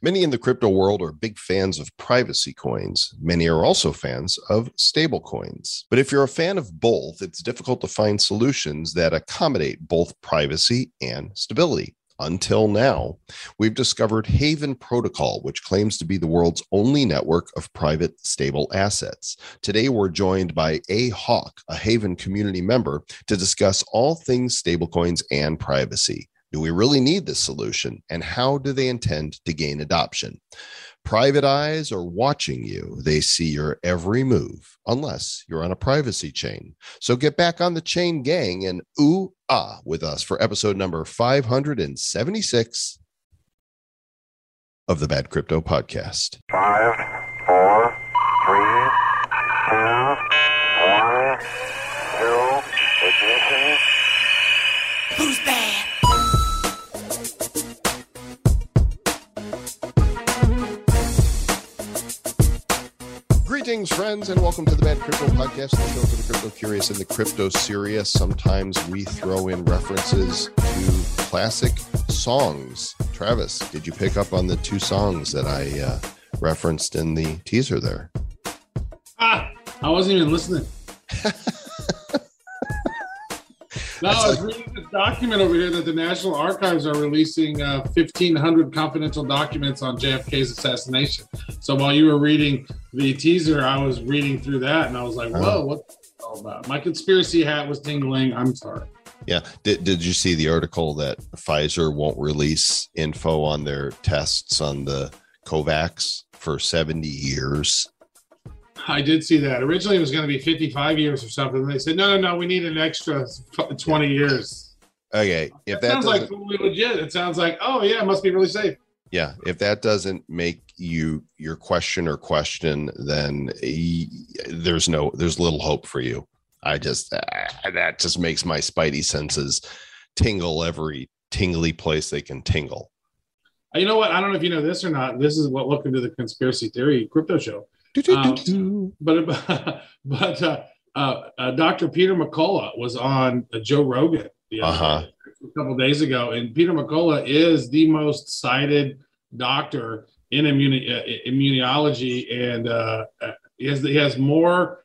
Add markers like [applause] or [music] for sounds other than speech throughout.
Many in the crypto world are big fans of privacy coins. Many are also fans of stable coins. But if you're a fan of both, it's difficult to find solutions that accommodate both privacy and stability. Until now, we've discovered Haven Protocol, which claims to be the world's only network of private stable assets. Today, we're joined by A Hawk, a Haven community member, to discuss all things stablecoins and privacy. Do we really need this solution? And how do they intend to gain adoption? Private eyes are watching you. They see your every move, unless you're on a privacy chain. So get back on the chain gang and ooh ah with us for episode number 576 of the Bad Crypto Podcast. Five, Greetings, friends, and welcome to the Bad Crypto Podcast, the show for the crypto curious and the crypto serious. Sometimes we throw in references to classic songs. Travis, did you pick up on the two songs that I uh, referenced in the teaser there? Ah, I wasn't even listening. [laughs] no, I was reading this document over here that the National Archives are releasing uh, 1,500 confidential documents on JFK's assassination. So while you were reading the teaser, I was reading through that and I was like, whoa, what's this all about? My conspiracy hat was tingling. I'm sorry. Yeah. Did, did you see the article that Pfizer won't release info on their tests on the COVAX for 70 years? I did see that. Originally, it was going to be 55 years or something. They said, no, no, no, we need an extra 20 years. Okay. If That that sounds like totally legit. It sounds like, oh, yeah, it must be really safe. yeah if that doesn't make you your question or question then there's no there's little hope for you i just uh, that just makes my spidey senses tingle every tingly place they can tingle You know what? I don't know if you know this or not. This is what welcome to the conspiracy theory crypto show. Do-do-do-do. But [laughs] but uh, uh, uh, Dr. Peter McCullough was on uh, Joe Rogan Uh-huh. day, a couple days ago, and Peter McCullough is the most cited doctor in immuni- uh, immunology, and uh, he has he has more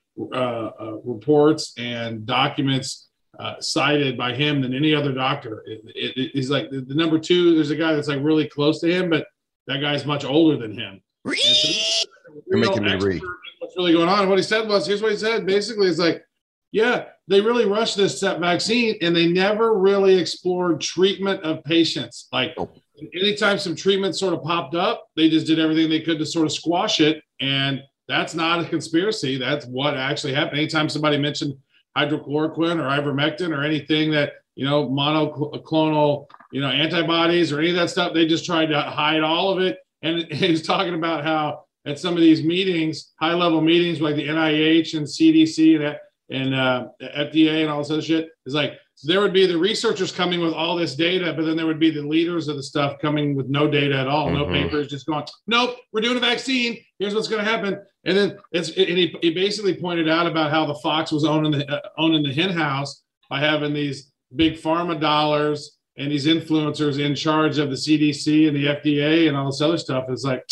reports and documents uh, cited by him than any other doctor. It, it, it- he's like the, the number two. There's a guy that's like really close to him, but that guy's much older than him. So- You're making me read. What's really going on? What he said was, here's what he said. Basically, it's like, yeah, they really rushed this vaccine, and they never really explored treatment of patients. Like, Nope. anytime some treatment sort of popped up, they just did everything they could to sort of squash it. And that's not a conspiracy. That's what actually happened. Anytime somebody mentioned hydrochloroquine or ivermectin or anything that you know monoclonal you know antibodies or any of that stuff, they just tried to hide all of it. And [laughs] he was talking about how at some of these meetings, high level meetings like the NIH and CDC and and uh, FDA and all this other shit, is like there would be the researchers coming with all this data, but then there would be the leaders of the stuff coming with no data at all, no Mhm. papers, just going, nope, we're doing a vaccine. Here's what's going to happen. And then it's and he, he basically pointed out about how the Fox was owning the uh, owning the hen house by having these big pharma dollars and these influencers in charge of the CDC and the FDA and all this other stuff. It's like,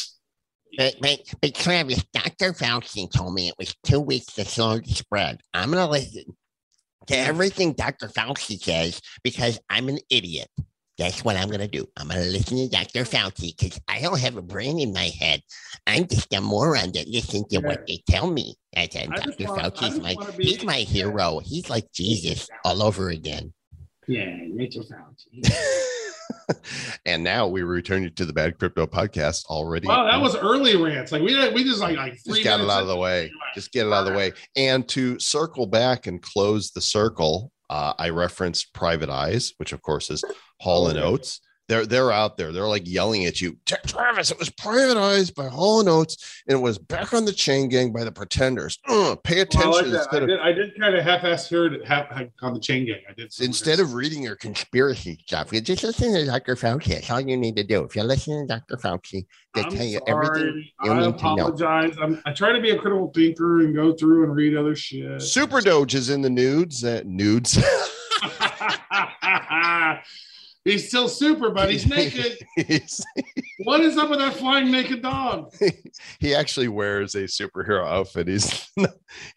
But, but, but Travis, Dr. Fauci told me it was two weeks to slow the spread. I'm going to listen to everything Dr. Fauci says because I'm an idiot. That's what I'm going to do. I'm going to listen to Dr. Fauci because I don't have a brain in my head. I'm just a moron that listens to what they tell me. And just Dr. want- Fauci's my, be- he's my hero. He's like Jesus all over again. yeah, Rachel Fauci. [laughs] [laughs] and now we return you to the bad crypto podcast already Wow, that was early rants. Like we we just like like just got it out of the way. Just get it out of the way. And to circle back and close the circle uh, i referenced private eyes which of course is hall and Oh, oates they're they're out there they're like yelling at you travis it was private eyes by hall and oates and it was back on the chain gang by the pretenders Ugh, pay Well, I, attention like that. I of did, I did kind of half-ass hear it half, on the chain gang. I did instead of reading your conspiracy stuff you just listen to dr fauci that's all you need to do if you're listening to dr fauci they I'm tell you sorry. everything you I need to know. I'm, I try to be a critical thinker and go through and read other shit. super doge is in the nudes uh, nudes [laughs] [laughs] He's still super, but he's naked. [laughs] He's- what is up with that flying naked dog? [laughs] he actually wears a superhero outfit. He's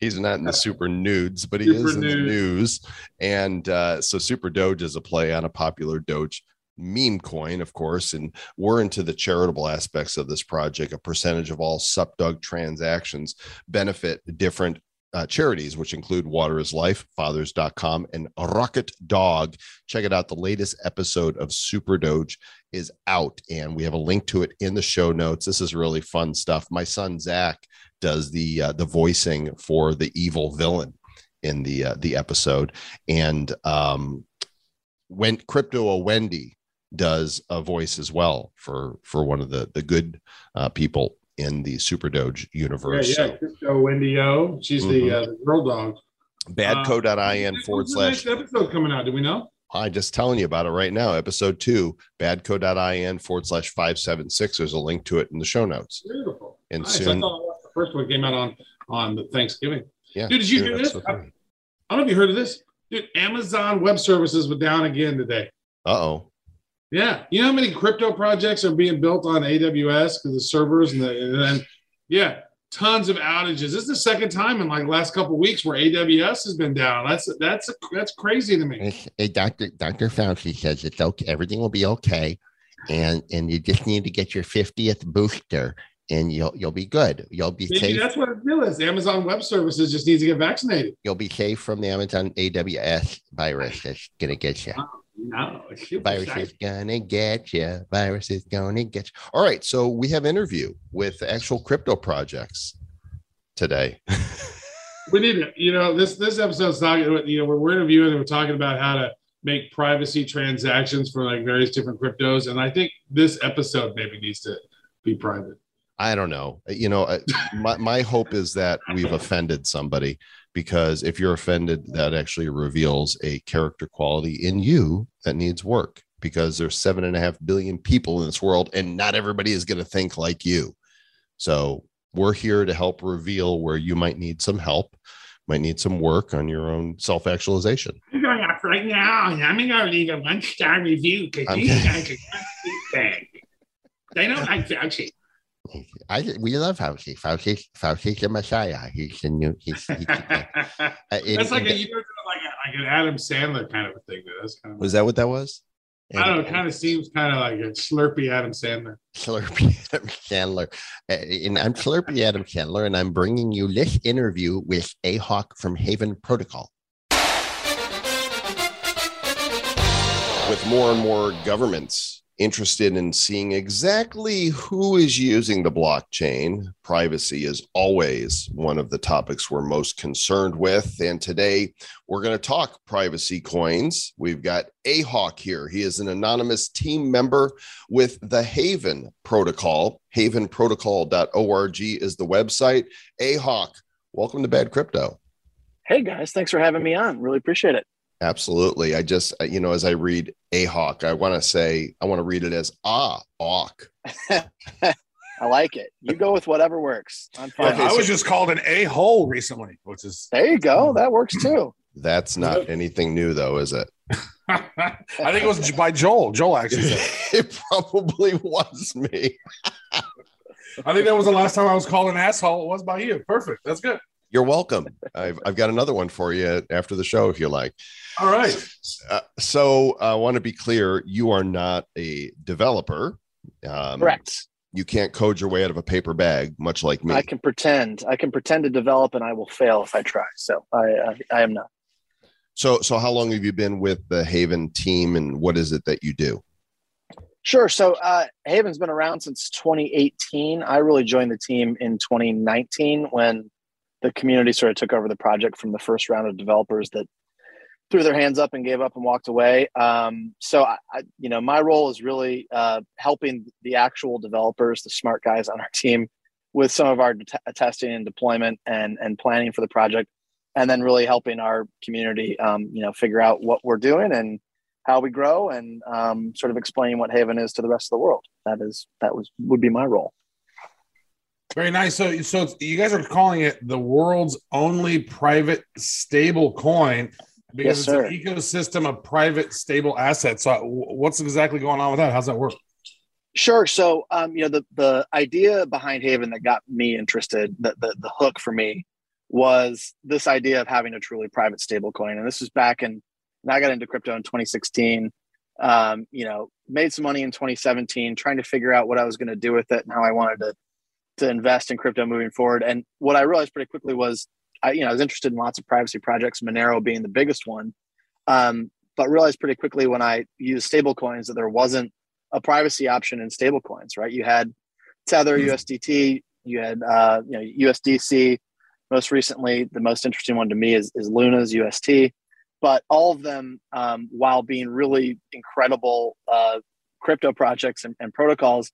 he's not in the super nudes, but he Super is in the news. And uh, so Super Doge is a play on a popular Doge meme coin, of course. And we're into the charitable aspects of this project. A percentage of all Sup SupDog transactions benefit different uh, charities, which include Water is Life, Fathers.com, and Rocket Dog. Check it out. The latest episode of Super Doge is out, and we have a link to it in the show notes. This is really fun stuff. My son Zach does the uh, the voicing for the evil villain in the uh, the episode, and um, when Crypto a Wendy does a voice as well for for one of the the good uh, people in the Super Doge universe. yeah. So Crypto Wendy O. She's the, Mhm. uh, the girl dog. badco.in forward slash next episode coming out? Do we know? I'm just telling you about it right now. Episode two, badco.in forward slash 576. There's a link to it in the show notes. Beautiful. And Nice. I soon, the first one came out on on Thanksgiving. yeah. Dude, did you hear this? three. I don't know if you heard of this. Dude, Amazon Web Services was down again today. Uh-oh. Yeah, you know how many crypto projects are being built on AWS because the servers and the and yeah, tons of outages. This is the second time in like the last couple of weeks where AWS has been down. That's that's that's crazy to me. Hey, Dr. Dr. Fauci says it's okay. Everything will be okay. And and you just need to get your 50th booster and you'll you'll be good. You'll be Maybe safe. that's what deal is. Amazon Web Services just needs to get vaccinated. You'll be safe from the Amazon AWS virus that's gonna get you. No, Virus exciting. is gonna get you. Virus is gonna get you. All right. So we have interview with actual crypto projects today. [laughs] We need to, you know, this this episode's talking. You know, we're, we're interviewing and we're talking about how to make privacy transactions for like various different cryptos, and I think this episode maybe needs to be private. I don't know. You know, my, my hope is that we've offended somebody because if you're offended, that actually reveals a character quality in you that needs work because there's seven and a half billion people in this world and not everybody is going to think like you. So we're here to help reveal where you might need some help, might need some work on your own self actualization. I'm going off right now, and I'm going to leave a one star review because kidding. [laughs] guys are bad. They don't like Fauci. I we love Fauci. Fauci Fauci's the Messiah. He's the new. He's, he's [laughs] uh, in- That's like in a you know, like a, like an Adam Sandler kind of a thing. That's kind of Was that what that was? I don't know. It kind of seems kind of like a slurpy Adam Sandler. Slurpee [laughs] Adam Sandler. Uh, And I'm Slurpee Adam Sandler, and I'm bringing you this interview with A Hawk from Haven Protocol. with more and more governments interested in seeing exactly who is using the blockchain, privacy is always one of the topics we're most concerned with. And today we're going to talk privacy coins. We've got Ahawk here. He is an anonymous team member with the Haven Protocol. Havenprotocol.org is the website. Ahawk, welcome to Bad Crypto. Hey guys, thanks for having me on. Really appreciate it. Absolutely. I just, uh, you know, as I read a hawk, I want to say, I want to read it as ah, awk. [laughs] I like it. You go with whatever works. I'm fine. Okay, I so- was just called an a hole recently, which is there you go. That works too. That's not anything new, though, is it? [laughs] I think it was by Joel. Joel actually said. it [laughs] probably was me. I think that was the last time I was called an asshole. It was by you. Perfect. That's good. You're welcome. I've, I've got another one for you after the show if you like. All right. Uh, so I want to be clear you are not a developer. Um, Correct. You can't code your way out of a paper bag, much like me. I can pretend. I can pretend to develop, and I will fail if I try. So I, I, I am not. So, so how long have you been with the Haven team, and what is it that you do? Sure. So uh, Haven's been around since 2018. I really joined the team in 2019 when the community sort of took over the project from the first round of developers that threw their hands up and gave up and walked away. Um, so, I, I, you know, my role is really uh, helping the actual developers, the smart guys on our team, with some of our testing and deployment and and planning for the project, and then really helping our community, um, you know, figure out what we're doing and how we grow and um, sort of explaining what Haven is to the rest of the world. That is that was would be my role. Very nice. So, so it's- you guys are calling it the world's only private stable coin. Because Yes, it's sir. an ecosystem of private stable assets. So, what's exactly going on with that? How's that work? Sure. So, um, you know, the the idea behind Haven that got me interested, the the, the hook for me, was this idea of having a truly private stable coin, And this was back in, and I got into crypto in 2016. Um, you know, made some money in 2017, trying to figure out what I was going to do with it and how I wanted to to invest in crypto moving forward. And what I realized pretty quickly was, I you know, I was interested in lots of privacy projects, Monero being the biggest one. Um, but realized pretty quickly when I used stablecoins that there wasn't a privacy option in stablecoins, right? You had Tether, USDT, you had uh, you know USDC. Most recently, the most interesting one to me is, is Luna's UST. But all of them, um, while being really incredible uh, crypto projects and, and protocols,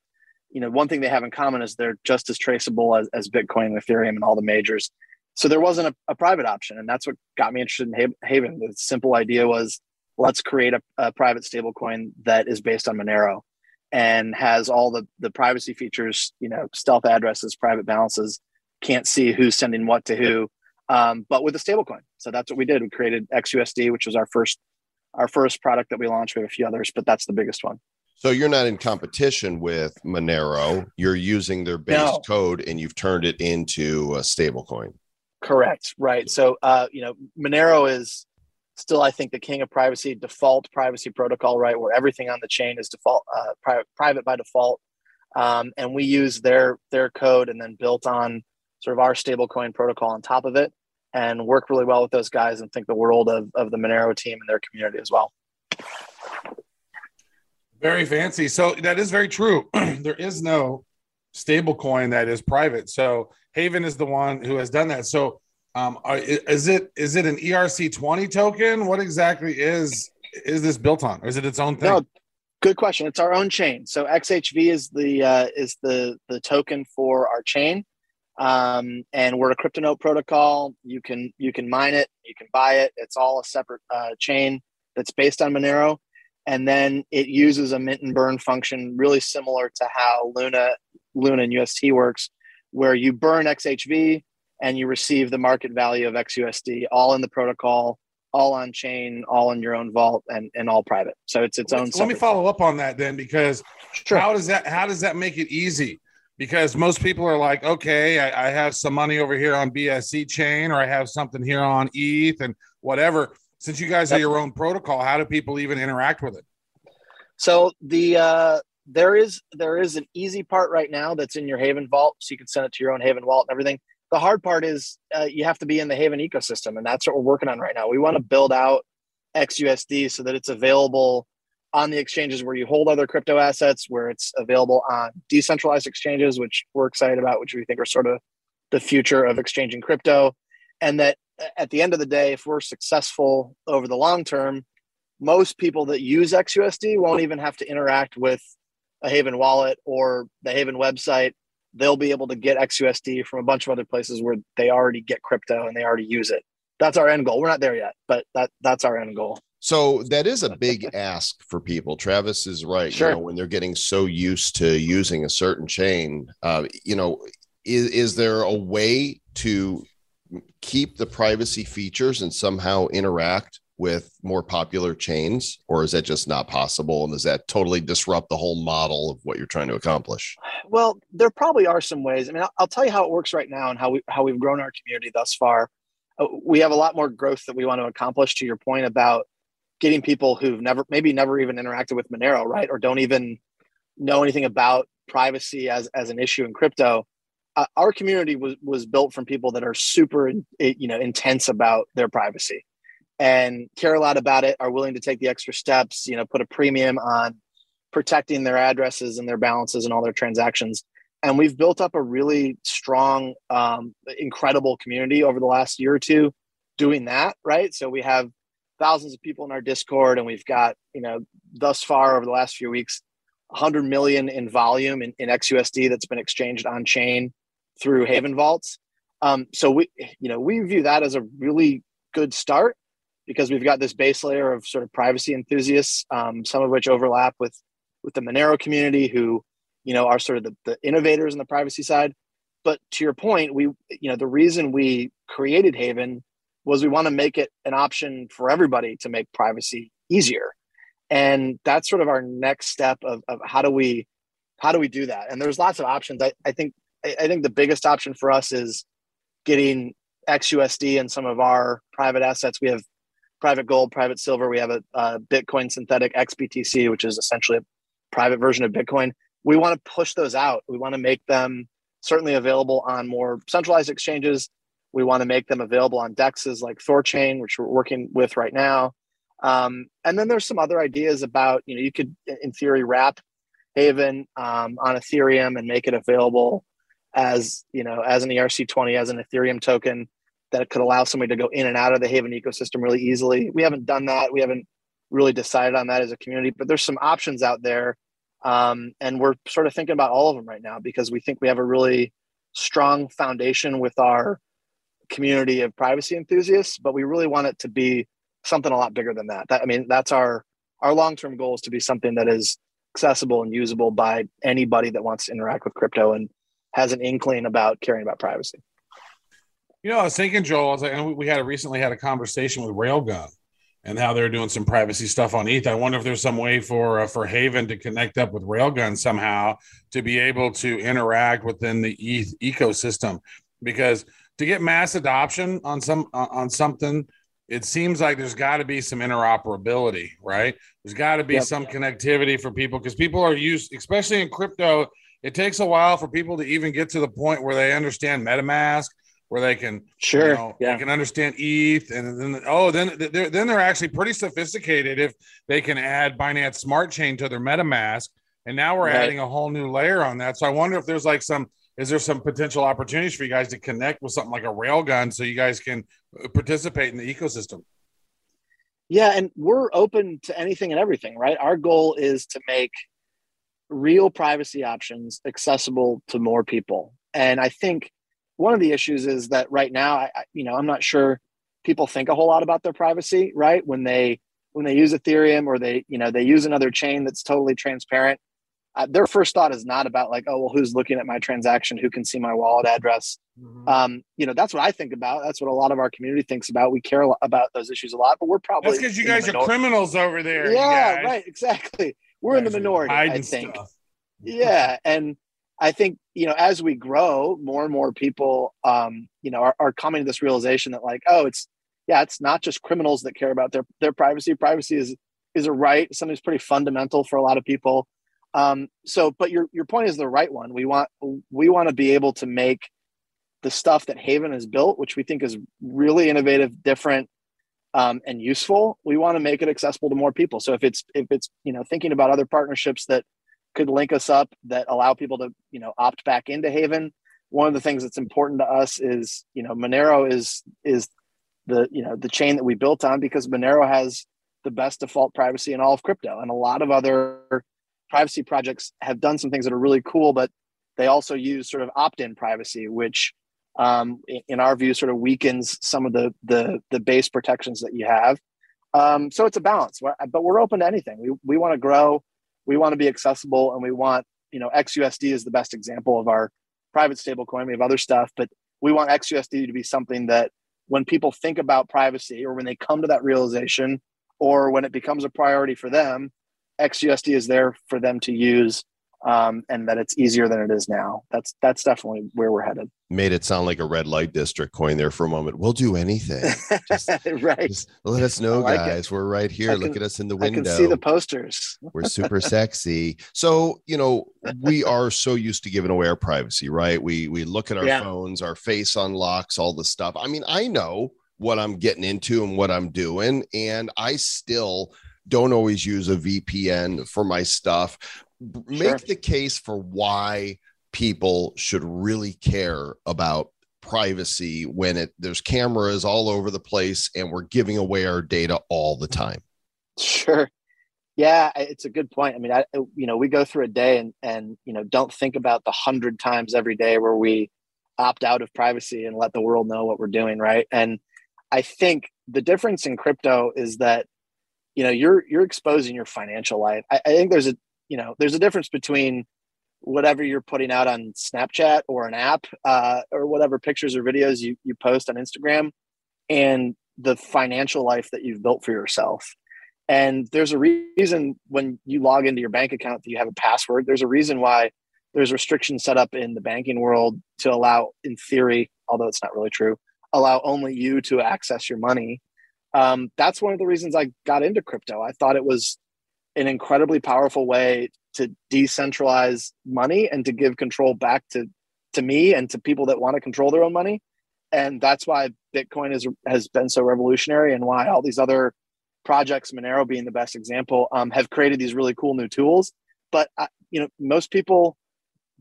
you know, one thing they have in common is they're just as traceable as, as Bitcoin Ethereum and all the majors. So there wasn't a, a private option, and that's what got me interested in Haven. The simple idea was let's create a, a private stablecoin that is based on Monero and has all the the privacy features, you know, stealth addresses, private balances, can't see who's sending what to who, um, but with a stablecoin. So that's what we did. We created XUSD, which was our first our first product that we launched. We have a few others, but that's the biggest one. So you're not in competition with Monero. You're using their base No. code and you've turned it into a stablecoin. Correct. Right. So, uh, you know, Monero is still, I think, the king of privacy, default privacy protocol, right, where everything on the chain is default uh, pri- private by default, um, and we use their their code and then built on sort of our stablecoin protocol on top of it, and work really well with those guys, and think the world of of the Monero team and their community as well. Very fancy. So that is very true. [clears throat] there is no stable coin that is private. So Haven is the one who has done that. So um, are, is it is it an ERC twenty token? What exactly is is this built on, or is it its own thing? No, good question. It's our own chain. So XHV is the uh, is the the token for our chain, um, and we're a CryptoNote protocol. You can you can mine it, you can buy it. It's all a separate uh, chain that's based on Monero, and then it uses a mint and burn function, really similar to how Luna Luna and UST works, where you burn XHV and you receive the market value of XUSD, all in the protocol all on chain, all in your own vault, and and all private. So it's its own. Let me follow up on that then, because Sure. how does that how does that make it easy? Because most people are like, okay, I, I have some money over here on BSC chain, or I have something here on ETH and whatever. Since you guys are Yep. your own protocol, how do people even interact with it? So the uh, there is there is an easy part right now that's in your Haven vault, so you can send it to your own Haven wallet and everything. The hard part is uh, you have to be in the Haven ecosystem, and that's what we're working on right now. We want to build out XUSD so that it's available on the exchanges where you hold other crypto assets, where it's available on decentralized exchanges, which we're excited about, which we think are sort of the future of exchanging crypto, and that at the end of the day, if we're successful over the long term, most people that use XUSD won't even have to interact with a Haven wallet or the Haven website. They'll be able to get XUSD from a bunch of other places where they already get crypto and they already use it. That's our end goal. We're not there yet, but that that's our end goal. So that is a big ask for people. Travis is right. Sure. You know, when they're getting so used to using a certain chain, uh, you know, is, is there a way to keep the privacy features and somehow interact with more popular chains, or is that just not possible? And does that totally disrupt the whole model of what you're trying to accomplish? Well, there probably are some ways. I mean, I'll, I'll tell you how it works right now and how we how we've grown our community thus far. Uh, we have a lot more growth that we want to accomplish. To your point about getting people who've never maybe never even interacted with Monero, right, or don't even know anything about privacy as as an issue in crypto. Uh, our community was was built from people that are super, you know, intense about their privacy and care a lot about it. Are willing to take the extra steps, you know, put a premium on protecting their addresses and their balances and all their transactions. And we've built up a really strong, um, incredible community over the last year or two doing that, right? So we have thousands of people in our Discord, and we've got, you know, thus far over the last few weeks, 100 million in volume in, in XUSD that's been exchanged on chain through Haven Vaults. Um, so we, you know, we view that as a really good start because we've got this base layer of sort of privacy enthusiasts, um, some of which overlap with with the Monero community, who you know are sort of the, the innovators in the privacy side. But to your point, we you know the reason we created Haven was we want to make it an option for everybody to make privacy easier. And that's sort of our next step of, of how do we how do we do that? And there's lots of options. I, I think I think the biggest option for us is getting XUSD and some of our private assets. We have private gold, private silver. We have a, a Bitcoin synthetic XBTC, which is essentially a private version of Bitcoin. We want to push those out. We want to make them certainly available on more centralized exchanges. We want to make them available on dexes like Thorchain, which we're working with right now. Um, and then there's some other ideas about, you know, you could, in theory, wrap Haven um, on Ethereum and make it available as, you know, as an ERC20, as an Ethereum token that could allow somebody to go in and out of the Haven ecosystem really easily. We haven't done that. We haven't really decided on that as a community, but there's some options out there. Um, and we're sort of thinking about all of them right now because we think we have a really strong foundation with our community of privacy enthusiasts, but we really want it to be something a lot bigger than that. that I mean, that's our our long term goal is to be something that is accessible and usable by anybody that wants to interact with crypto and has an inkling about caring about privacy. You know, I was thinking, Joel, I was like, we had a, recently had a conversation with Railgun and how they're doing some privacy stuff on ETH. I wonder if there's some way for uh, for Haven to connect up with Railgun somehow to be able to interact within the ETH ecosystem because to get mass adoption on some on something it seems like there's got to be some interoperability right there's got to be yep. some connectivity for people because people are used especially in crypto it takes a while for people to even get to the point where they understand metamask where they can sure you know, yeah. they can understand ETH and then oh then they're, then they're actually pretty sophisticated if they can add Binance Smart Chain to their MetaMask and now we're right. adding a whole new layer on that so I wonder if there's like some is there some potential opportunities for you guys to connect with something like a railgun so you guys can uh, participate in the ecosystem yeah and we're open to anything and everything right our goal is to make real privacy options accessible to more people and i think one of the issues is that right now I, you know i'm not sure people think a whole lot about their privacy right when they when they use ethereum or they you know they use another chain that's totally transparent uh, their first thought is not about like, oh, well, who's looking at my transaction? Who can see my wallet address? Mm-hmm. Um, you know, that's what I think about. That's what a lot of our community thinks about. We care about those issues a lot, but we're probably because you guys are criminals over there. Yeah, right. Exactly. We're in the minority. I think. Stuff. [laughs] yeah, and I think you know as we grow, more and more people, um, you know, are, are coming to this realization that like, oh, it's yeah, it's not just criminals that care about their their privacy. Privacy is is a right, something that's pretty fundamental for a lot of people. Um, so, but your your point is the right one. We want we want to be able to make the stuff that Haven has built, which we think is really innovative, different, um, and useful. We want to make it accessible to more people. So if it's if it's you know thinking about other partnerships that could link us up that allow people to you know opt back into Haven. One of the things that's important to us is you know Monero is is the you know the chain that we built on because Monero has the best default privacy in all of crypto, and a lot of other privacy projects have done some things that are really cool, but they also use sort of opt-in privacy, which um, in our view sort of weakens some of the the, the base protections that you have. Um, so it's a balance, but we're open to anything. We, we want to grow, we want to be accessible, and we want you know XUSD is the best example of our private stablecoin. We have other stuff, but we want XUSD to be something that when people think about privacy or when they come to that realization or when it becomes a priority for them, XUSD is there for them to use um, and that it's easier than it is now. That's that's definitely where we're headed. Made it sound like a red light district coin there for a moment. We'll do anything. Just, [laughs] right. Just let us know, like guys. It. We're right here. Can, Look at us in the window. I can see the posters. [laughs] we're super sexy. So you know we are so used to giving away our privacy, right? We we look at our yeah. phones, our face unlocks, all the stuff. I mean, I know what I'm getting into and what I'm doing, and I still don't always use a VPN for my stuff. Make sure. the case for why people should really care about privacy when it there's cameras all over the place and we're giving away our data all the time. Sure. Yeah, it's a good point. I mean, I you know, we go through a day and and you know, don't think about the 100 times every day where we opt out of privacy and let the world know what we're doing, right? And I think the difference in crypto is that you know you're you're exposing your financial life I, I, think there's a you know there's a difference between whatever you're putting out on snapchat or an app uh, or whatever pictures or videos you, you post on instagram and the financial life that you've built for yourself. And there's a reason when you log into your bank account that you have a password. There's a reason why there's restrictions set up in the banking world to allow, in theory, although it's not really true, allow only you to access your money. Um, that's one of the reasons I got into crypto. I thought it was an incredibly powerful way to decentralize money and to give control back to to me and to people that want to control their own money. And that's why bitcoin is, has been so revolutionary and why all these other projects monero being the best example um, have created these really cool new tools. But uh, you know most people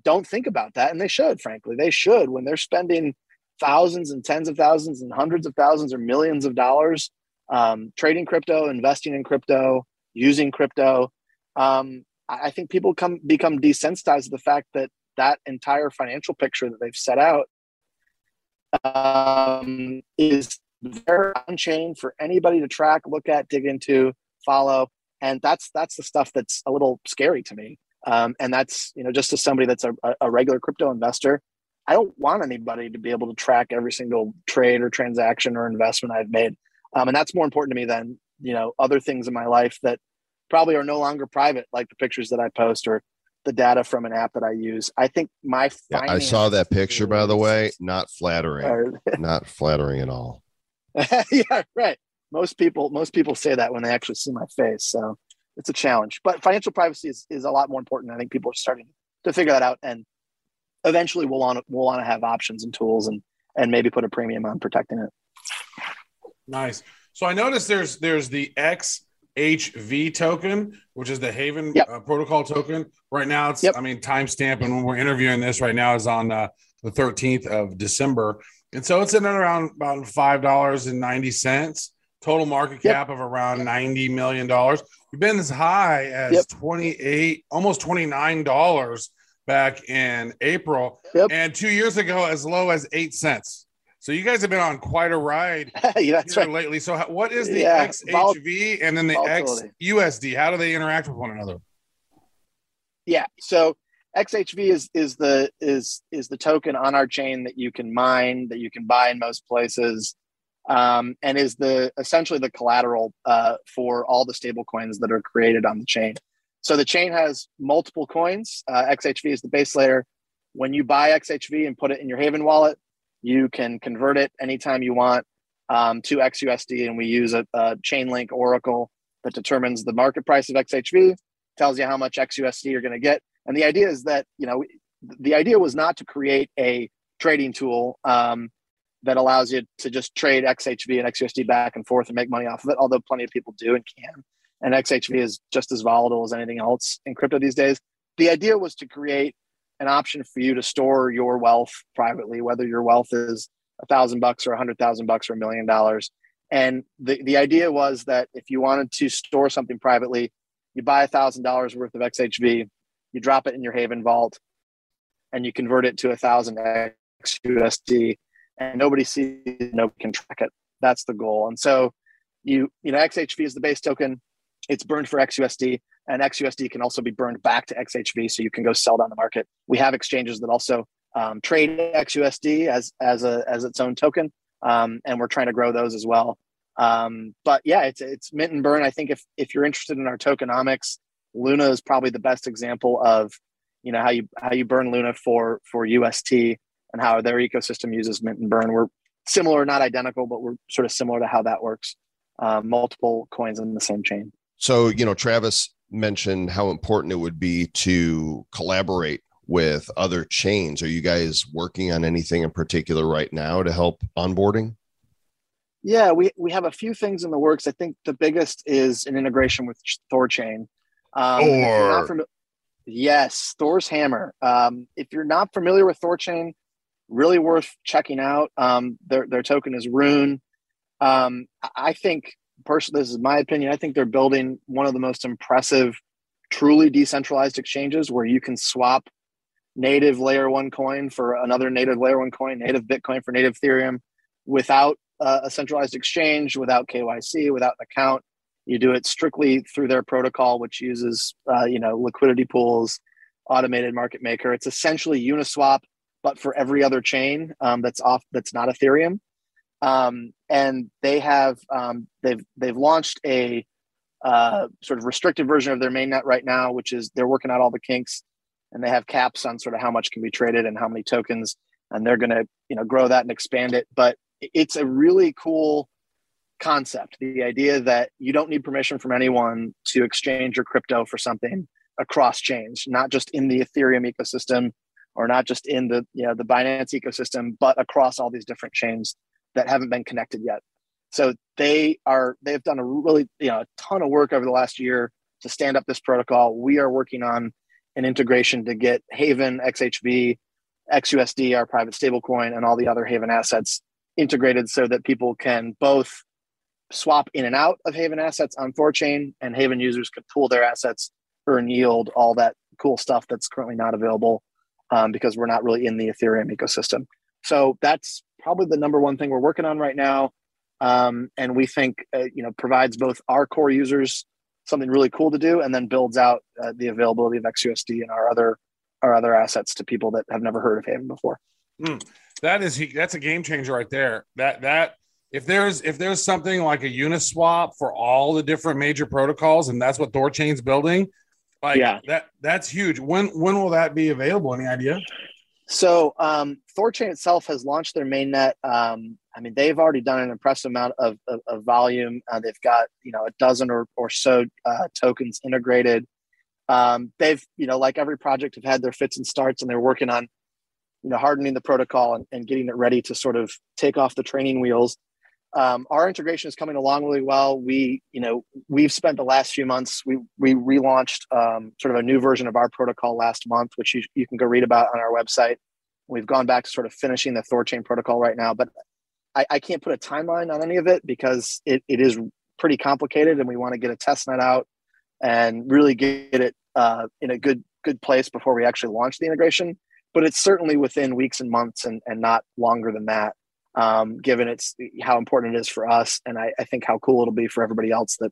don't think about that and they should frankly. They should when they're spending thousands and tens of thousands and hundreds of thousands or millions of dollars um, trading crypto investing in crypto using crypto. Um, I think people come become desensitized to the fact that that entire financial picture that they've set out um, is there on chain for anybody to track, look at, dig into, follow, and that's that's the stuff that's a little scary to me. Um, and that's you know just as somebody that's a, a regular crypto investor, I don't want anybody to be able to track every single trade or transaction or investment I've made, um, and that's more important to me than you know other things in my life that probably are no longer private, like the pictures that I post or the data from an app that I use. I think my yeah, I saw that picture by the way, not flattering. [laughs] not flattering at all. [laughs] yeah, right. Most people most people say that when they actually see my face. So it's a challenge. But financial privacy is, is a lot more important. I think people are starting to figure that out and eventually we'll want to we'll want to have options and tools and and maybe put a premium on protecting it. Nice. So I noticed there's there's the XHV token, which is the Haven yep. uh, protocol token. Right now, it's, yep. I mean, timestamp, and when we're interviewing this right now is on uh, the 13th of December. And so it's in around about $5.90, total market cap yep. of around $90 million. You've been as high as 28, almost $29 back in April. And two years ago, as low as eight cents. So you guys have been on quite a ride [laughs] yeah, right. lately. So what is the yeah, XHV and then the XUSD? How do they interact with one another? Yeah. So XHV is is the is is the token on our chain that you can mine, that you can buy in most places, um, and is the essentially the collateral uh, for all the stable coins that are created on the chain. So the chain has multiple coins. Uh, XHV is the base layer. When you buy XHV and put it in your Haven wallet, you can convert it anytime you want um, to XUSD, and we use a, a Chainlink Oracle that determines the market price of XHV, tells you how much XUSD you're going to get. And the idea is that you know the idea was not to create a trading tool um, that allows you to just trade XHV and XUSD back and forth and make money off of it, although plenty of people do and can. And XHV is just as volatile as anything else in crypto these days. The idea was to create an option for you to store your wealth privately, whether your wealth is a thousand bucks or a hundred thousand bucks or a million dollars. And the, the idea was that if you wanted to store something privately, you buy a thousand dollars worth of XHV, you drop it in your Haven vault, and you convert it to a thousand XUSD, and nobody sees, nobody can track it. That's the goal. And so you, you know, XHV is the base token. It's burned for XUSD and XUSD can also be burned back to XHV, so you can go sell down the market. We have exchanges that also um, trade XUSD as as a as its own token, um, and we're trying to grow those as well. Um, but yeah, it's it's mint and burn. I think if if you're interested in our tokenomics, Luna is probably the best example of you know how you how you burn Luna for for UST and how their ecosystem uses mint and burn. We're similar, not identical, but we're sort of similar to how that works. Uh, multiple coins in the same chain. So you know, Travis, mentioned how important it would be to collaborate with other chains. Are you guys working on anything in particular right now to help onboarding? Yeah, we, we have a few things in the works. I think the biggest is an integration with Thorchain. Um, or fami- yes, Thor's hammer. Um, if you're not familiar with Thorchain, really worth checking out. Um, their their token is Rune. Um, I think personally, this is my opinion. I think they're building one of the most impressive, truly decentralized exchanges where you can swap native layer one coin for another native layer one coin, native Bitcoin for native Ethereum without uh, a centralized exchange, without KYC, without an account. You do it strictly through their protocol, which uses uh, you know liquidity pools, automated market maker. It's essentially Uniswap, but for every other chain um, that's off that's not Ethereum. Um, and they have um, they've they've launched a uh, sort of restricted version of their mainnet right now, which is they're working out all the kinks, and they have caps on sort of how much can be traded and how many tokens, and they're going to you know grow that and expand it. But it's a really cool concept the idea that you don't need permission from anyone to exchange your crypto for something across chains not just in the ethereum ecosystem or not just in the you know the binance ecosystem but across all these different chains that haven't been connected yet so they are they've done a really you know a ton of work over the last year to stand up this protocol we are working on an integration to get haven xhv xusd our private stablecoin and all the other haven assets integrated so that people can both swap in and out of Haven assets on Thorchain, and Haven users can pool their assets, earn yield, all that cool stuff that's currently not available um, because we're not really in the Ethereum ecosystem. So that's probably the number one thing we're working on right now, um, and we think uh, you know provides both our core users something really cool to do, and then builds out uh, the availability of XUSD and our other our other assets to people that have never heard of Haven before. Mm, that is that's a game changer right there. That that if there's if there's something like a Uniswap for all the different major protocols, and that's what Thorchain's building, like Yeah. that that's huge. When when will that be available? Any idea? So um, Thorchain itself has launched their mainnet. Um, I mean, they've already done an impressive amount of, of, of volume. Uh, they've got you know a dozen or, or so uh, tokens integrated. Um, they've you know like every project have had their fits and starts, and they're working on you know hardening the protocol and, and getting it ready to sort of take off the training wheels. Um, our integration is coming along really well. We you know we've spent the last few months. We we relaunched um, sort of a new version of our protocol last month, which you, you can go read about on our website. We've gone back to sort of finishing the Thorchain protocol right now, but I, I can't put a timeline on any of it because it, it is pretty complicated and we want to get a test net out and really get it uh, in a good good place before we actually launch the integration. But it's certainly within weeks and months and, and not longer than that, um, given it's how important it is for us. And I, I think how cool it'll be for everybody else that,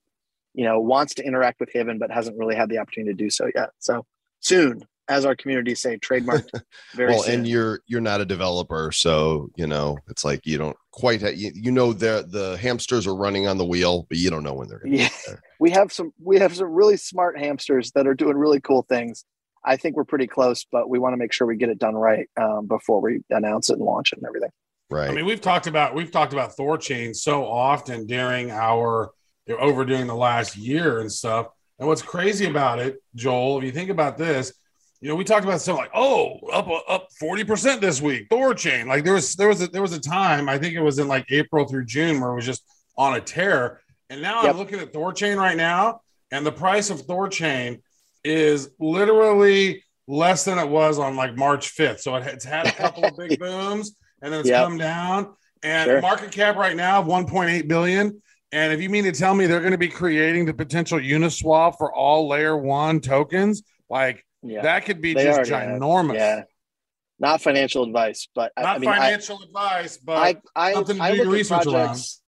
you know, wants to interact with Haven but hasn't really had the opportunity to do so yet. So soon, as our community say, trademarked [laughs] very well soon. and you're you're not a developer so you know it's like you don't quite ha- you, you know the the hamsters are running on the wheel but you don't know when they're going to Yeah. there [laughs] we have some we have some really smart hamsters that are doing really cool things. I think we're pretty close, but we want to make sure we get it done right um, before we announce it and launch it and everything. Right I mean, we've talked about we've talked about Thorchain so often during our over during the last year and stuff. And what's crazy about it, Joel, if you think about this, you know, we talked about something like, oh, up up forty percent this week, Thorchain. Like there was there was a, there was a time I think it was in like April through June where it was just on a tear. And now Yep. I'm looking at Thorchain right now, and the price of Thorchain is literally less than it was on like March 5th. So it, it's had a couple of big [laughs] booms and then it's Yep. come down. And Sure. market cap right now of 1.8 billion. And if you mean to tell me they're going to be creating the potential Uniswap for all layer one tokens, like Yeah, that could be They just ginormous. yeah. Not financial advice, but Not I mean, I- financial advice, but I I, something to I do your look at around. projects.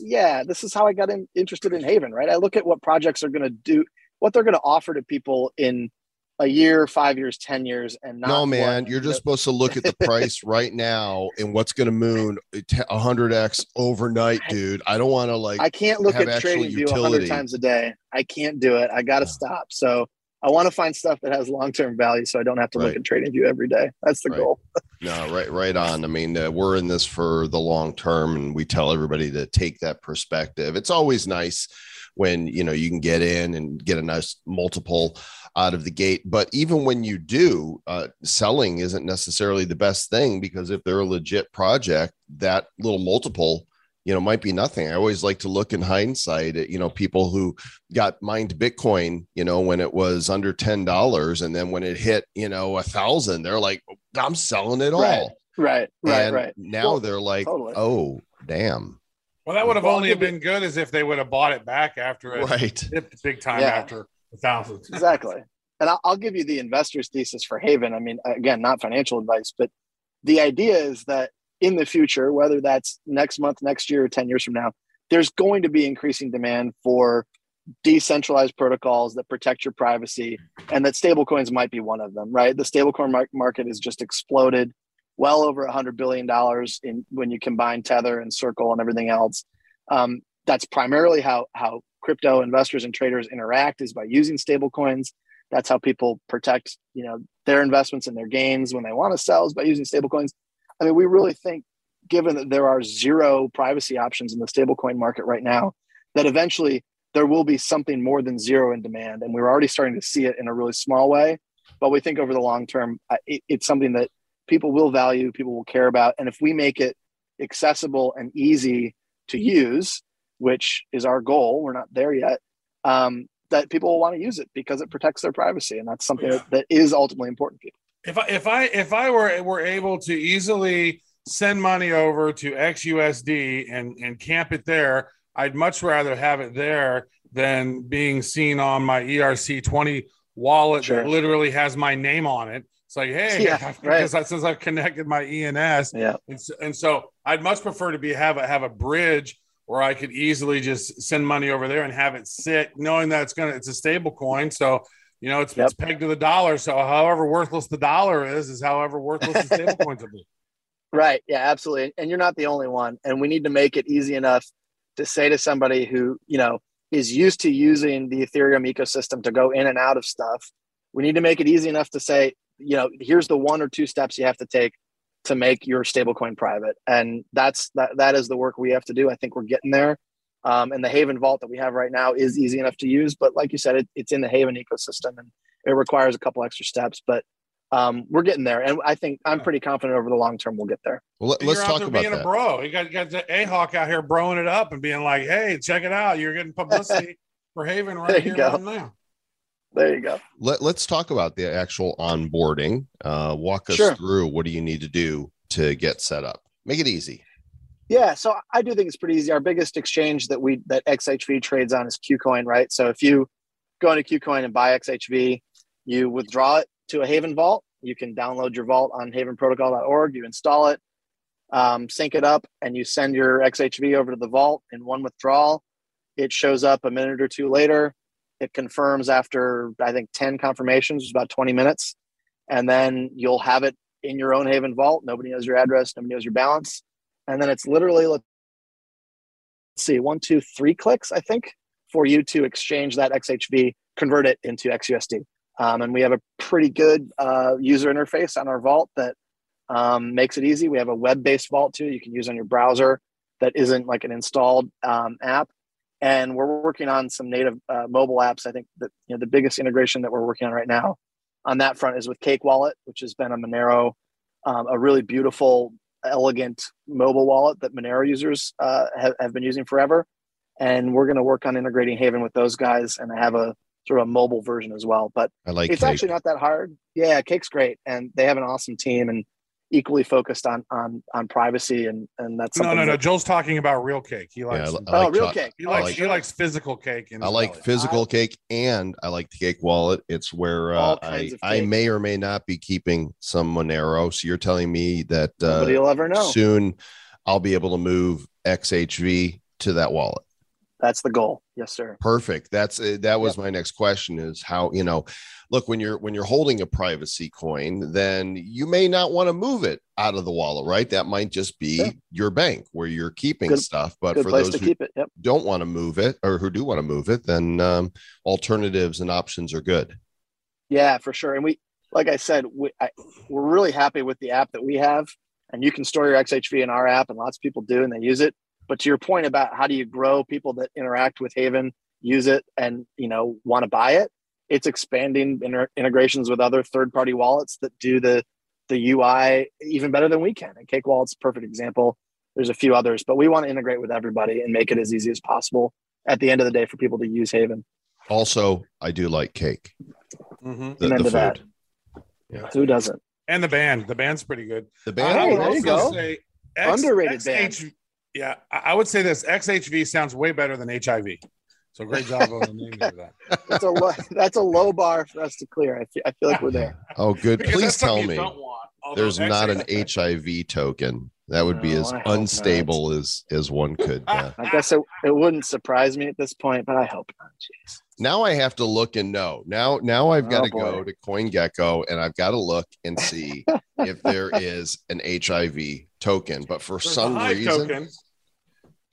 Yeah, this is how I got in, interested in Haven. Right, I look at what projects are going to do, what they're going to offer to people in a year, five years, ten years, and not no man you're just supposed to look at the price [laughs] right now and what's going to moon 100x overnight dude i don't want to like I can't look at trading view a hundred times a day. I can't do it. I got to Yeah. stop. So I want to find stuff that has long term value, so I don't have to Right. look at trading view every day. That's the Right. goal. No, right, right on. I mean, uh, we're in this for the long term, and we tell everybody to take that perspective. It's always nice when you know you can get in and get a nice multiple out of the gate. But even when you do, uh, selling isn't necessarily the best thing because if they're a legit project, that little multiple, you know, might be nothing. I always like to look in hindsight at you know people who got mined Bitcoin, you know, when it was under ten dollars, and then when it hit, you know, a thousand, they're like, I'm selling it all. Right. Right, right, and right. now Well, they're like, totally. oh, damn. Well, that would have Well, only give you- been good as if they would have bought it back after it Right. dipped big time Yeah. after a thousand. exactly. And I'll, I'll give you the investor's thesis for Haven. I mean, again, not financial advice, but the idea is that in the future, whether that's next month, next year, or 10 years from now, there's going to be increasing demand for decentralized protocols that protect your privacy and that stablecoins might be one of them, right? The stablecoin mar- market has just exploded well over a hundred billion dollars in when you combine Tether and Circle and everything else. Um, that's primarily how how crypto investors and traders interact is by using stablecoins. That's how people protect, you know, their investments and their gains when they want to sell is by using stablecoins. I mean, we really think, given that there are zero privacy options in the stablecoin market right now, that eventually there will be something more than zero in demand. And we're already starting to see it in a really small way. But we think over the long term, uh, it, it's something that people will value, people will care about. And if we make it accessible and easy to use, which is our goal, we're not there yet, um, that people will want to use it because it protects their privacy. And that's something Yeah. that, that is ultimately important to people. If I if I if I were were able to easily send money over to XUSD and and camp it there, I'd much rather have it there than being seen on my ERC twenty wallet Sure. that literally has my name on it. It's like, hey, Yeah, [laughs] right. because I, since I've connected my ENS, Yeah. and so, and so I'd much prefer to be have a have a bridge where I could easily just send money over there and have it sit, knowing that it's gonna it's a stable coin. So you know it's, Yep. it's pegged to the dollar. So however worthless the dollar is, is however worthless the stable [laughs] coins will be. Right. Yeah, absolutely. And you're not the only one. And we need to make it easy enough to say to somebody who, you know, is used to using the Ethereum ecosystem to go in and out of stuff. We need to make it easy enough to say, you know, here's the one or two steps you have to take to make your stablecoin private. And that's that that is the work we have to do. I think we're getting there. Um, and the Haven vault that we have right now is easy enough to use, but like you said, it, it's in the Haven ecosystem and it requires a couple extra steps. But um, we're getting there, and I think I'm pretty confident over the long term we'll get there. Well, let, You're us talk about being a that. bro. You got, you got the AHawk out here broing it up and being like, hey, check it out. You're getting publicity [laughs] for Haven There right you here, go. right now. There you go. Let, let's talk about the actual onboarding. Uh, walk us Sure. through what do you need to do to get set up? Make it easy. Yeah, so I do think it's pretty easy. Our biggest exchange that we that XHV trades on is KuCoin, right? So if you go into KuCoin and buy XHV, you withdraw it to a Haven vault. You can download your vault on havenprotocol.org. You install it, um, sync it up, and you send your XHV over to the vault in one withdrawal. It shows up a minute or two later. It confirms after I think ten confirmations, it's about twenty minutes, and then you'll have it in your own Haven vault. Nobody knows your address. Nobody knows your balance. And then it's literally let's see one two three clicks i think for you to exchange that xhv convert it into xusd um, and we have a pretty good uh, user interface on our vault that um, makes it easy. We have a web-based vault too you can use on your browser that isn't like an installed um, app and we're working on some native uh, mobile apps i think that you know the biggest integration that we're working on right now on that front is with cake wallet which has been a monero um, a really beautiful elegant mobile wallet that Monero users uh, have, have been using forever. And we're going to work on integrating Haven with those guys and have a sort of a mobile version as well. But I like it's cake. actually not that hard. Yeah, Cake's great, and they have an awesome team and equally focused on on on privacy and and that's No, no, no. that- Joel's talking about real cake. He likes. I, I, I Oh, like real choc- cake. he likes. like, he likes physical cake. In I like belly. physical cake and I like the cake wallet. It's where uh, I, I may or may not be keeping some Monero. So you're telling me that Nobody uh, will ever know. soon I'll be able to move XHV to that wallet. That's the goal. Yes, sir. Perfect. That's uh, that was my next question is how, you know, look when you're when you're holding a privacy coin, then you may not want to move it out of the wallet, right? That might just be Sure. your bank where you're keeping Good- stuff. But for those who. Yep. don't want to move it or who do want to move it, then um, alternatives and options are good. Yeah, for sure. And we, like I said, we, I, we're really happy with the app that we have. And you can store your XHV in our app, and lots of people do, and they use it. But to your point about how do you grow people that interact with Haven, use it, and you know want to buy it, it's expanding inter- integrations with other third-party wallets that do the the UI even better than we can. And Cake Wallet's a perfect example. There's a few others, but we want to integrate with everybody and make it as easy as possible. At the end of the day, for people to use Haven. Also, I do like cake. Mhm. The, Amen the to that. food. Yeah. Who doesn't? And the band. The band's pretty good. The I band. Hey, would there you go. say Underrated band. XH Yeah, I I would say this XHV sounds way better than HIV. So great job on the name of that. [laughs] That's a low, that's a low bar for us to clear. I feel, I feel like we're there. [laughs] Oh, good. Because Please tell me don't want, although there's not an HIV token. That would be as I hope not. unstable as as one could. uh, [laughs] I guess it, it wouldn't surprise me at this point, but I hope not. Jeez. Now I have to look and know. Now, now I've got Oh, to go boy. to CoinGecko and I've got to look and see if there is an HIV token. But for There's some reason, token.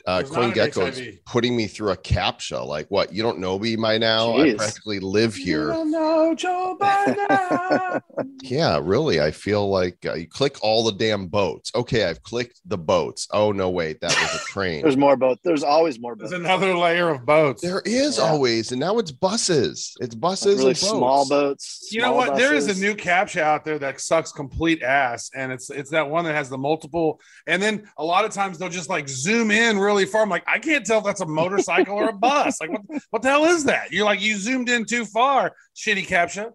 Uh, There's not CoinGecko is putting me through a captcha. Like, what? You don't know me by now? I practically live You here. don't know Joe [laughs] by now. Yeah, really. I feel like uh, you click all the damn boats. Okay, I've clicked the boats. Oh no, wait, that was a train. There's more boats. There's always more There's another layer of boats. there is Yeah. always, and now it's buses. It's Like buses really and boats. small boats. You know small what? There is a new captcha out there that sucks complete ass, and it's it's that one that has the multiple. And then a lot of times they'll just like zoom in really far. I'm like, I can't tell if that's a motorcycle or a bus. Like, what what the hell is that? You're like, you zoomed in too far. Shitty captcha.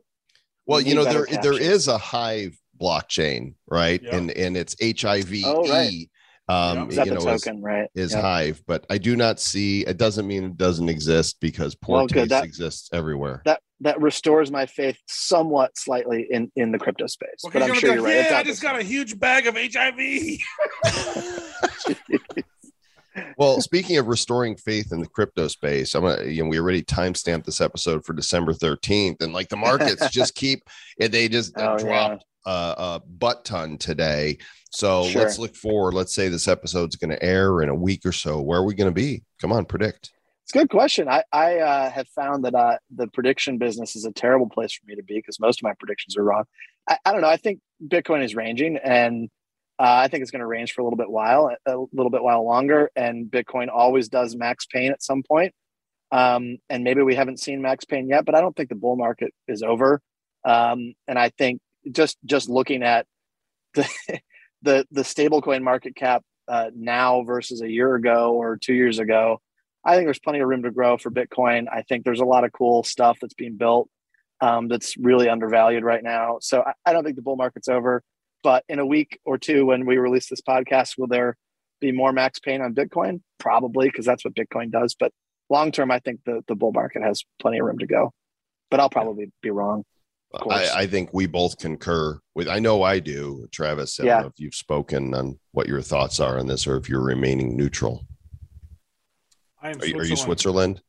Well, We you know better there there captions. is a Hive blockchain, right? Yeah. And and it's HIV. Oh, right. Um, Is that you the know, is, token, right? is Yeah. Hive, but I do not see. It doesn't mean it doesn't exist because poor Well, taste That- exists everywhere. that that restores my faith somewhat slightly in in the crypto space. Well, but 'cause I'm you're sure gonna you're right. yeah, I just got a huge bag of HIV. [laughs] [laughs] Well, speaking of restoring faith in the crypto space, I'm gonna, you know, we already timestamped this episode for December 13th, and like the markets just [laughs] keep, and they just uh, Oh, dropped a, a butt ton today. So Sure. let's look forward. Let's say this episode's going to air in a week or so. Where are we going to be? Come on, predict. It's a good question. I I uh, have found that uh, the prediction business is a terrible place for me to be because most of my predictions are wrong. I, I don't know. I think Bitcoin is ranging, and uh, I think it's going to range for a little bit while, a little bit while longer. And Bitcoin always does max pain at some point. Um, and maybe we haven't seen max pain yet, but I don't think the bull market is over. Um, and I think just just looking at the [laughs] the the stablecoin market cap uh, now versus a year ago or two years ago, I think there's plenty of room to grow for Bitcoin. I think there's a lot of cool stuff that's being built um, that's really undervalued right now. So I, I don't think the bull market's over. But in a week or two, when we release this podcast, will there be more max pain on Bitcoin? Probably, because that's what Bitcoin does. But long term, I think the, the bull market has plenty of room to go. But I'll probably be wrong. I, I think we both concur with. I know I do, Travis. I Yeah. don't know if you've spoken on what your thoughts are on this, or if you're remaining neutral. I am Are you, are you Switzerland?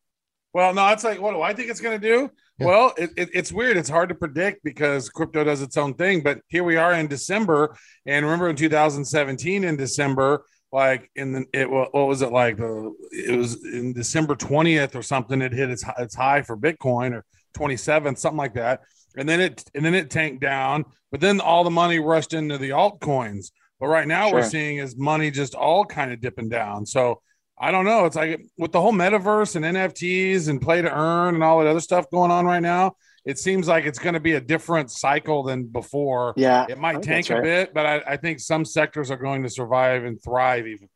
Well, no, it's like, what do I think it's going to do? Yeah. Well, it, it, it's weird. It's hard to predict because crypto does its own thing. But here we are in December, and remember in 2017 in December, like in the it what was it like? The it was in December 20th or something. It hit its its high for Bitcoin or 27th, something like that. And then it and then it tanked down. But then all the money rushed into the altcoins. But right now we're seeing is money just all kind of dipping down. So I don't know. It's like with the whole metaverse and NFTs and play to earn and all that other stuff going on right now. It seems like it's going to be a different cycle than before. Yeah. It might tank a right. bit, but I, I think some sectors are going to survive and thrive even.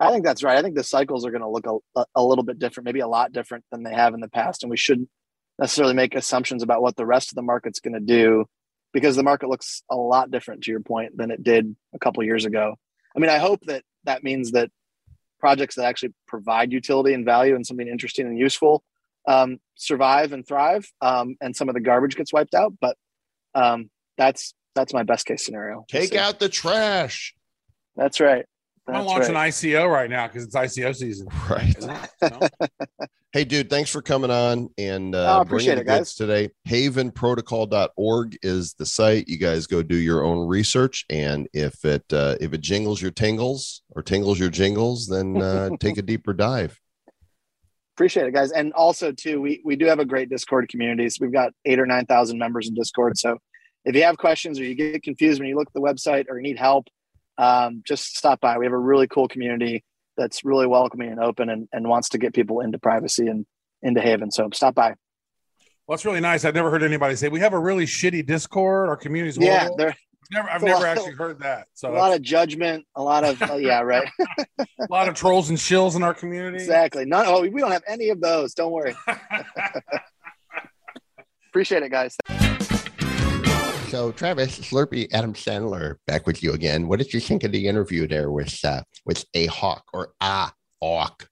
I think that's right. I think the cycles are going to look a, a little bit different, maybe a lot different than they have in the past. And we shouldn't necessarily make assumptions about what the rest of the market's going to do because the market looks a lot different, to your point, than it did a couple years ago. I mean, I hope that that means that projects that actually provide utility and value and something interesting and useful um, survive and thrive, um, and some of the garbage gets wiped out. But um, that's that's my best case scenario. Take see. out the trash. That's right. I'm going That's to launch right. an ICO right now because it's ICO season. Right. So, [laughs] Hey, dude, thanks for coming on and Oh, uh, I appreciate it, guys. today. Havenprotocol.org is the site. You guys go do your own research, and if it uh, if it jingles your tingles or tingles your jingles, then uh, [laughs] take a deeper dive. appreciate it guys and also too we we do have a great discord community so we've got eight or nine thousand members in discord so if you have questions or you get confused when you look at the website or you need help um, just stop by we have a really cool community that's really welcoming and open and, and wants to get people into privacy and into haven so stop by well, it's really nice. I've never heard anybody say we have a really shitty Discord. Our community's yeah there's never, I've never actually heard that. So a lot of judgment a lot of oh, yeah right [laughs] a lot of trolls and shills in our community. exactly none oh we don't have any of those don't worry [laughs] appreciate it guys So, Travis Slurpee, Adam Sandler, back with you again. What did you think of the interview there with uh, with a hawk or a hawk?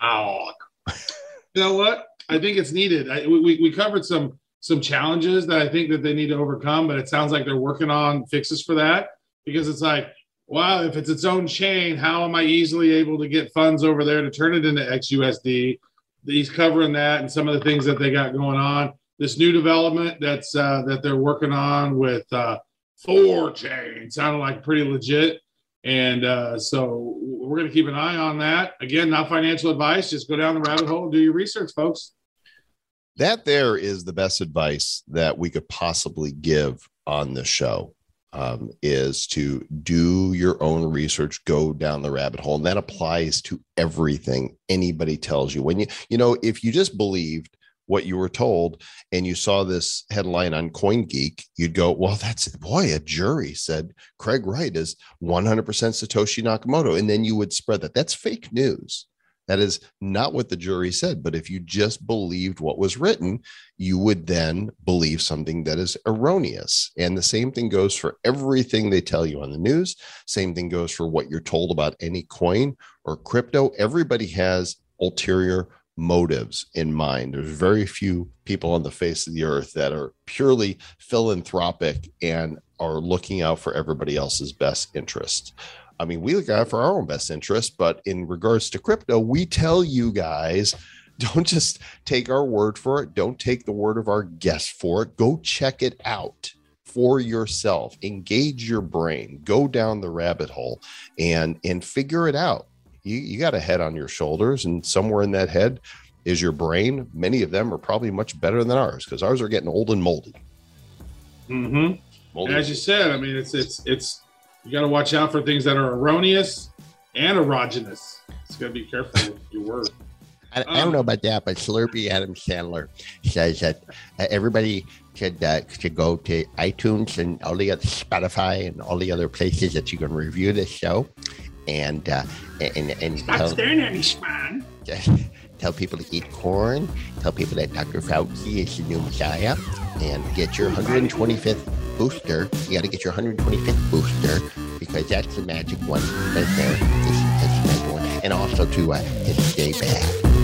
Ow. you know what? I think it's needed. I, we, we covered some some challenges that I think that they need to overcome, but it sounds like they're working on fixes for that because it's like, wow, if it's its own chain, how am I easily able to get funds over there to turn it into XUSD? he's covering that and some of the things that they got going on. This new development that's uh, that they're working on with uh, THORChain sounded like pretty legit. And uh, so we're going to keep an eye on that. Again, not financial advice. Just go down the rabbit hole and do your research, folks. That there is the best advice that we could possibly give on the show. Um, is to do your own research, go down the rabbit hole, and that applies to everything anybody tells you. When you, you know, if you just believed what you were told and you saw this headline on CoinGeek, you'd go, well, that's boy, a jury said Craig Wright is 100% Satoshi Nakamoto. And then you would spread that. That's fake news. That is not what the jury said. But if you just believed what was written, you would then believe something that is erroneous. And the same thing goes for everything they tell you on the news. Same thing goes for what you're told about any coin or crypto. Everybody has ulterior motives in mind. There's very few people on the face of the earth that are purely philanthropic and are looking out for everybody else's best interest. I mean, we look out for our own best interest, but in regards to crypto, we tell you guys [laughs] don't just take our word for it. Don't take the word of our guest for it. Go check it out for yourself. Engage your brain. Go down the rabbit hole and and figure it out. You you got a head on your shoulders, and somewhere in that head is your brain. Many of them are probably much better than ours because ours are getting old and moldy. Mm-hmm. moldy. As you said, I mean, it's it's it's you got to watch out for things that are erroneous and erogenous. It's got to be careful with your word. I, I don't know about that, but Slurpee Adam Sandler says that uh, everybody should uh, should go to iTunes and all the other Spotify and all the other places that you can review this show, and uh, and and tell, staring at me, man. [laughs] tell people to eat corn, tell people that Dr. Fauci is the new Messiah, and get your 125th booster. You got to get your 125th booster because that's the magic one right there. This, the magic one. And also to, uh, to stay bad.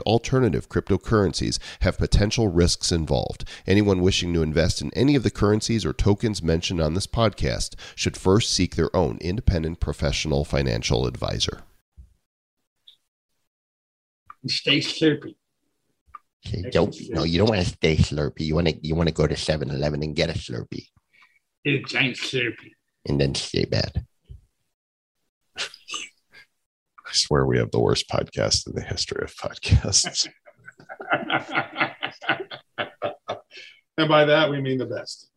alternative cryptocurrencies have potential risks involved. Anyone wishing to invest in any of the currencies or tokens mentioned on this podcast should first seek their own independent professional financial advisor. Stay slurpy. Okay, don't no, you don't want to stay Slurpee. You want to you want to go to 7-Eleven and get a Slurpee, Eat a giant slurpy. and then stay bad. I swear we have the worst podcast in the history of podcasts. [laughs] and by that we mean the best.